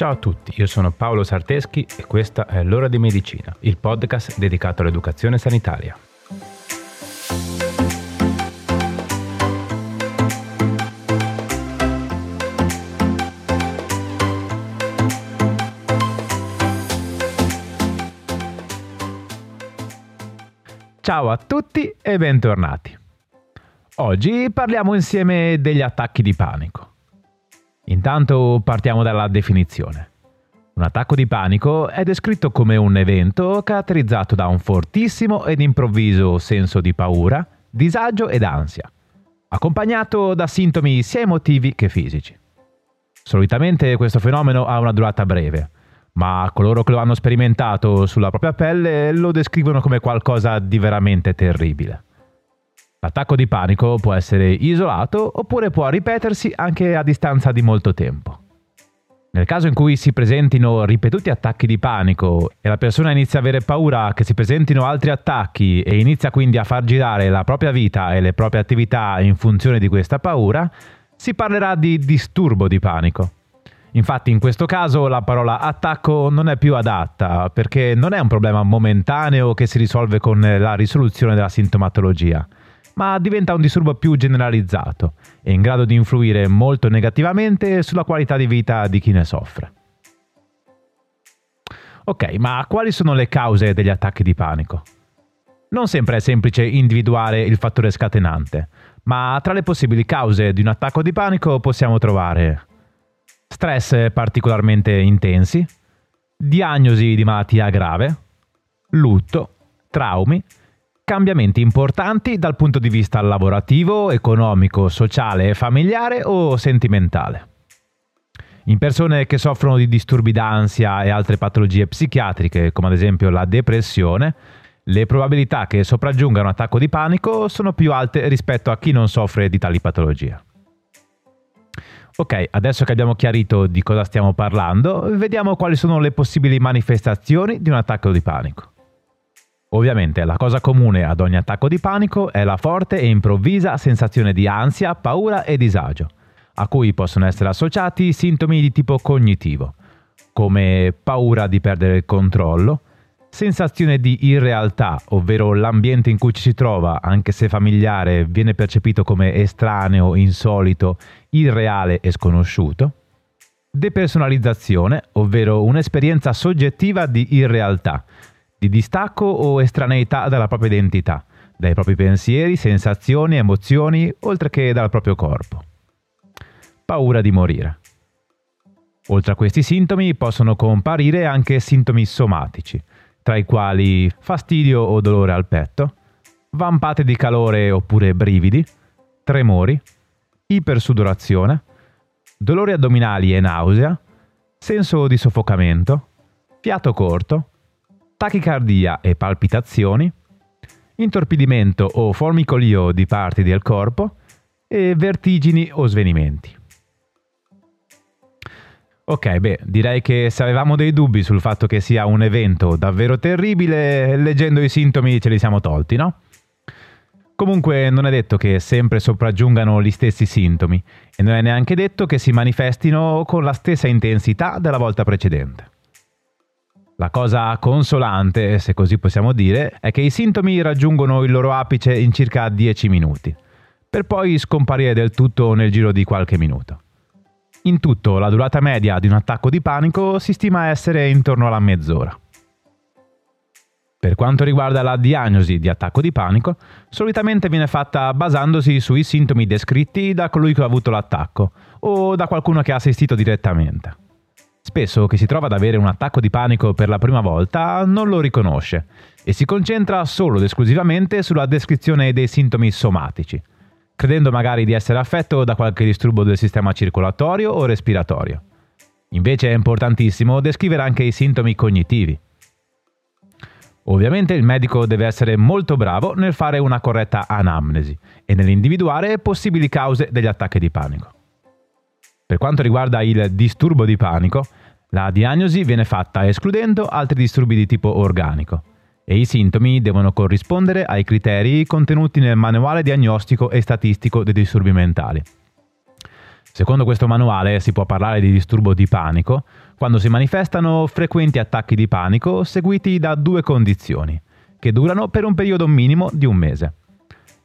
Ciao a tutti, io sono Paolo Sarteschi e questa è L'ora di medicina, il podcast dedicato all'educazione sanitaria. Ciao a tutti e bentornati. Oggi parliamo insieme degli attacchi di panico. Intanto partiamo dalla definizione. Un attacco di panico è descritto come un evento caratterizzato da un fortissimo ed improvviso senso di paura, disagio ed ansia, accompagnato da sintomi sia emotivi che fisici. Solitamente questo fenomeno ha una durata breve, ma coloro che lo hanno sperimentato sulla propria pelle lo descrivono come qualcosa di veramente terribile. L'attacco di panico può essere isolato oppure può ripetersi anche a distanza di molto tempo. Nel caso in cui si presentino ripetuti attacchi di panico e la persona inizia a avere paura che si presentino altri attacchi e inizia quindi a far girare la propria vita e le proprie attività in funzione di questa paura, si parlerà di disturbo di panico. Infatti in questo caso la parola attacco non è più adatta perché non è un problema momentaneo che si risolve con la risoluzione della sintomatologia ma diventa un disturbo più generalizzato e in grado di influire molto negativamente sulla qualità di vita di chi ne soffre. Ok, ma quali sono le cause degli attacchi di panico? Non sempre è semplice individuare il fattore scatenante, ma tra le possibili cause di un attacco di panico possiamo trovare stress particolarmente intensi, diagnosi di malattia grave, lutto, traumi, cambiamenti importanti dal punto di vista lavorativo, economico, sociale, familiare o sentimentale. In persone che soffrono di disturbi d'ansia e altre patologie psichiatriche, come ad esempio la depressione, le probabilità che sopraggiunga un attacco di panico sono più alte rispetto a chi non soffre di tali patologie. Ok, adesso che abbiamo chiarito di cosa stiamo parlando, vediamo quali sono le possibili manifestazioni di un attacco di panico. Ovviamente la cosa comune ad ogni attacco di panico è la forte e improvvisa sensazione di ansia, paura e disagio, a cui possono essere associati sintomi di tipo cognitivo, come paura di perdere il controllo, sensazione di irrealtà, ovvero l'ambiente in cui ci si trova, anche se familiare, viene percepito come estraneo, insolito, irreale e sconosciuto, depersonalizzazione, ovvero un'esperienza soggettiva di irrealtà, di distacco o estraneità dalla propria identità, dai propri pensieri, sensazioni, emozioni, oltre che dal proprio corpo. Paura di morire. Oltre a questi sintomi possono comparire anche sintomi somatici, tra i quali fastidio o dolore al petto, vampate di calore oppure brividi, tremori, ipersudorazione, dolori addominali e nausea, senso di soffocamento, fiato corto, tachicardia e palpitazioni, intorpidimento o formicolio di parti del corpo e vertigini o svenimenti. Ok, beh, direi che se avevamo dei dubbi sul fatto che sia un evento davvero terribile, leggendo i sintomi ce li siamo tolti, no? Comunque non è detto che sempre sopraggiungano gli stessi sintomi e non è neanche detto che si manifestino con la stessa intensità della volta precedente. La cosa consolante, se così possiamo dire, è che i sintomi raggiungono il loro apice in circa 10 minuti, per poi scomparire del tutto nel giro di qualche minuto. In tutto, la durata media di un attacco di panico si stima essere intorno alla mezz'ora. Per quanto riguarda la diagnosi di attacco di panico, solitamente viene fatta basandosi sui sintomi descritti da colui che ha avuto l'attacco o da qualcuno che ha assistito direttamente. Spesso chi si trova ad avere un attacco di panico per la prima volta non lo riconosce e si concentra solo ed esclusivamente sulla descrizione dei sintomi somatici, credendo magari di essere affetto da qualche disturbo del sistema circolatorio o respiratorio. Invece è importantissimo descrivere anche i sintomi cognitivi. Ovviamente il medico deve essere molto bravo nel fare una corretta anamnesi e nell'individuare possibili cause degli attacchi di panico. Per quanto riguarda il disturbo di panico, la diagnosi viene fatta escludendo altri disturbi di tipo organico e i sintomi devono corrispondere ai criteri contenuti nel manuale diagnostico e statistico dei disturbi mentali. Secondo questo manuale si può parlare di disturbo di panico quando si manifestano frequenti attacchi di panico seguiti da due condizioni, che durano per un periodo minimo di un mese.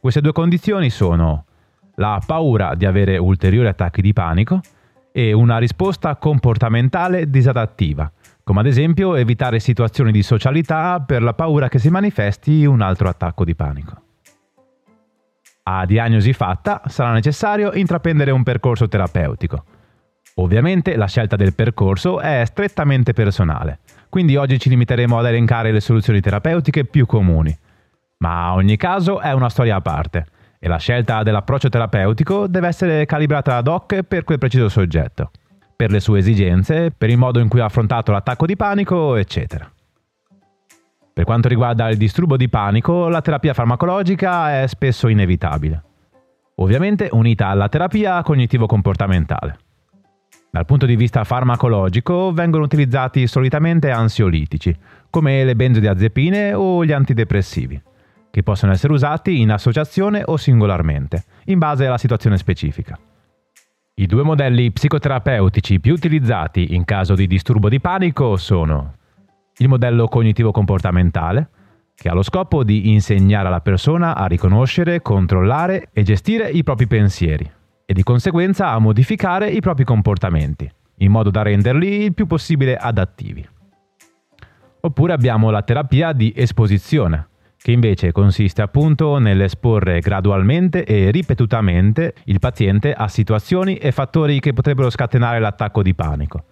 Queste due condizioni sono la paura di avere ulteriori attacchi di panico e una risposta comportamentale disadattiva, come ad esempio evitare situazioni di socialità per la paura che si manifesti un altro attacco di panico. A diagnosi fatta sarà necessario intraprendere un percorso terapeutico. Ovviamente la scelta del percorso è strettamente personale, quindi oggi ci limiteremo ad elencare le soluzioni terapeutiche più comuni. Ma ogni caso è una storia a parte e la scelta dell'approccio terapeutico deve essere calibrata ad hoc per quel preciso soggetto, per le sue esigenze, per il modo in cui ha affrontato l'attacco di panico, eccetera. Per quanto riguarda il disturbo di panico, la terapia farmacologica è spesso inevitabile, ovviamente unita alla terapia cognitivo-comportamentale. Dal punto di vista farmacologico vengono utilizzati solitamente ansiolitici, come le benzodiazepine o gli antidepressivi che possono essere usati in associazione o singolarmente, in base alla situazione specifica. I due modelli psicoterapeutici più utilizzati in caso di disturbo di panico sono il modello cognitivo-comportamentale, che ha lo scopo di insegnare alla persona a riconoscere, controllare e gestire i propri pensieri e di conseguenza a modificare i propri comportamenti, in modo da renderli il più possibile adattivi. Oppure abbiamo la terapia di esposizione, che invece consiste appunto nell'esporre gradualmente e ripetutamente il paziente a situazioni e fattori che potrebbero scatenare l'attacco di panico,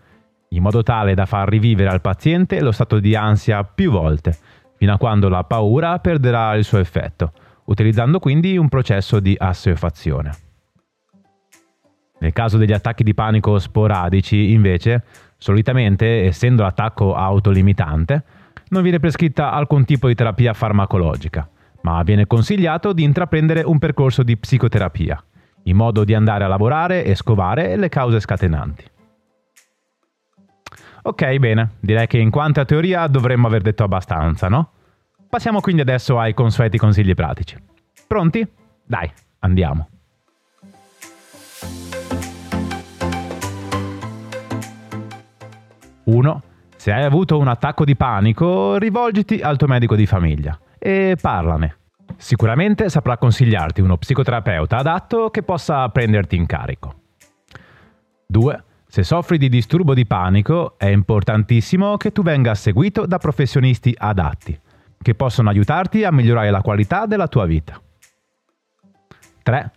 in modo tale da far rivivere al paziente lo stato di ansia più volte, fino a quando la paura perderà il suo effetto, utilizzando quindi un processo di assuefazione. Nel caso degli attacchi di panico sporadici, invece, solitamente, essendo l'attacco autolimitante, non viene prescritta alcun tipo di terapia farmacologica, ma viene consigliato di intraprendere un percorso di psicoterapia, in modo di andare a lavorare e scovare le cause scatenanti. Ok, bene, direi che in quanto a teoria dovremmo aver detto abbastanza, no? Passiamo quindi adesso ai consueti consigli pratici. Pronti? Dai, andiamo. 1. Se hai avuto un attacco di panico, rivolgiti al tuo medico di famiglia e parlane. Sicuramente saprà consigliarti uno psicoterapeuta adatto che possa prenderti in carico. 2. Se soffri di disturbo di panico, è importantissimo che tu venga seguito da professionisti adatti, che possono aiutarti a migliorare la qualità della tua vita. 3.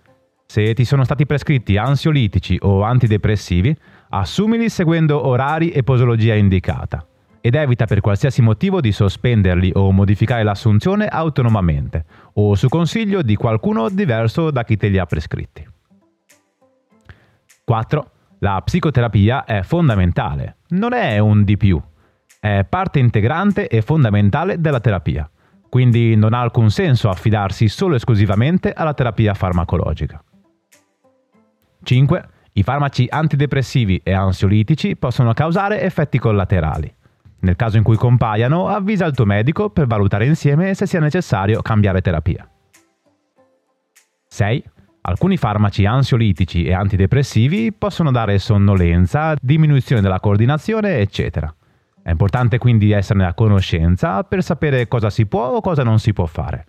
Se ti sono stati prescritti ansiolitici o antidepressivi, assumili seguendo orari e posologia indicata ed evita per qualsiasi motivo di sospenderli o modificare l'assunzione autonomamente o su consiglio di qualcuno diverso da chi te li ha prescritti. 4. La psicoterapia è fondamentale, non è un di più, è parte integrante e fondamentale della terapia, quindi non ha alcun senso affidarsi solo e esclusivamente alla terapia farmacologica. 5. I farmaci antidepressivi e ansiolitici possono causare effetti collaterali. Nel caso in cui compaiano, avvisa il tuo medico per valutare insieme se sia necessario cambiare terapia. 6. Alcuni farmaci ansiolitici e antidepressivi possono dare sonnolenza, diminuzione della coordinazione, eccetera. È importante quindi esserne a conoscenza per sapere cosa si può o cosa non si può fare.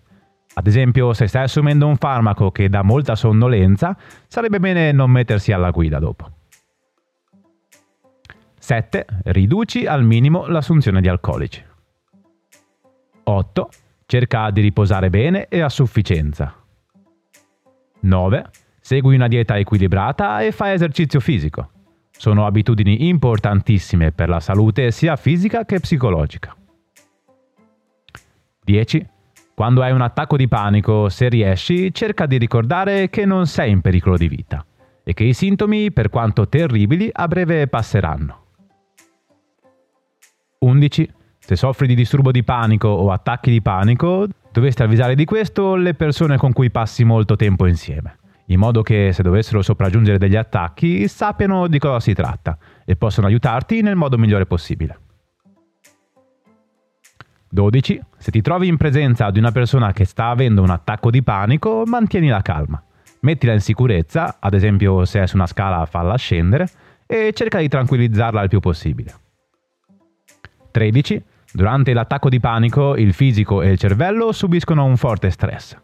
Ad esempio, se stai assumendo un farmaco che dà molta sonnolenza, sarebbe bene non mettersi alla guida dopo. 7. Riduci al minimo l'assunzione di alcolici. 8. Cerca di riposare bene e a sufficienza. 9. Segui una dieta equilibrata e fai esercizio fisico. Sono abitudini importantissime per la salute sia fisica che psicologica. 10. Quando hai un attacco di panico, se riesci, cerca di ricordare che non sei in pericolo di vita e che i sintomi, per quanto terribili, a breve passeranno. 11. Se soffri di disturbo di panico o attacchi di panico, dovresti avvisare di questo le persone con cui passi molto tempo insieme, in modo che se dovessero sopraggiungere degli attacchi sappiano di cosa si tratta e possano aiutarti nel modo migliore possibile. 12. Se ti trovi in presenza di una persona che sta avendo un attacco di panico, mantieni la calma Mettila in sicurezza, ad esempio se è su una scala falla scendere, e cerca di tranquillizzarla il più possibile. 13. Durante l'attacco di panico il fisico e il cervello subiscono un forte stress.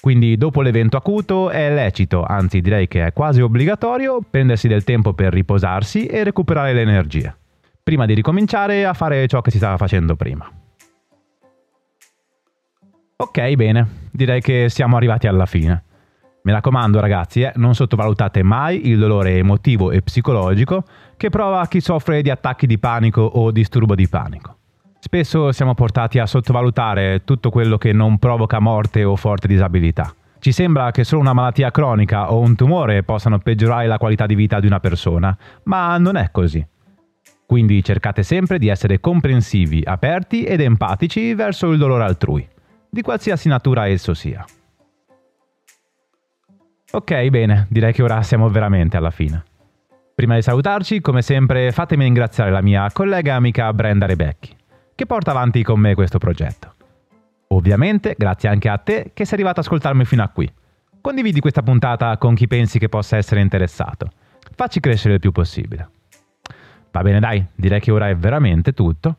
Quindi dopo l'evento acuto è lecito, anzi direi che è quasi obbligatorio, prendersi del tempo per riposarsi e recuperare le energie, prima di ricominciare a fare ciò che si stava facendo prima. Ok, bene, direi che siamo arrivati alla fine. Mi raccomando ragazzi, eh, non sottovalutate mai il dolore emotivo e psicologico che prova chi soffre di attacchi di panico o disturbo di panico. Spesso siamo portati a sottovalutare tutto quello che non provoca morte o forte disabilità. Ci sembra che solo una malattia cronica o un tumore possano peggiorare la qualità di vita di una persona, ma non è così. Quindi cercate sempre di essere comprensivi, aperti ed empatici verso il dolore altrui, di qualsiasi natura esso sia. Ok, bene, direi che ora siamo veramente alla fine. Prima di salutarci, come sempre, fatemi ringraziare la mia collega amica Brenda Rebecchi, che porta avanti con me questo progetto. Ovviamente, grazie anche a te che sei arrivato ad ascoltarmi fino a qui. Condividi questa puntata con chi pensi che possa essere interessato. Facci crescere il più possibile. Va bene dai, direi che ora è veramente tutto.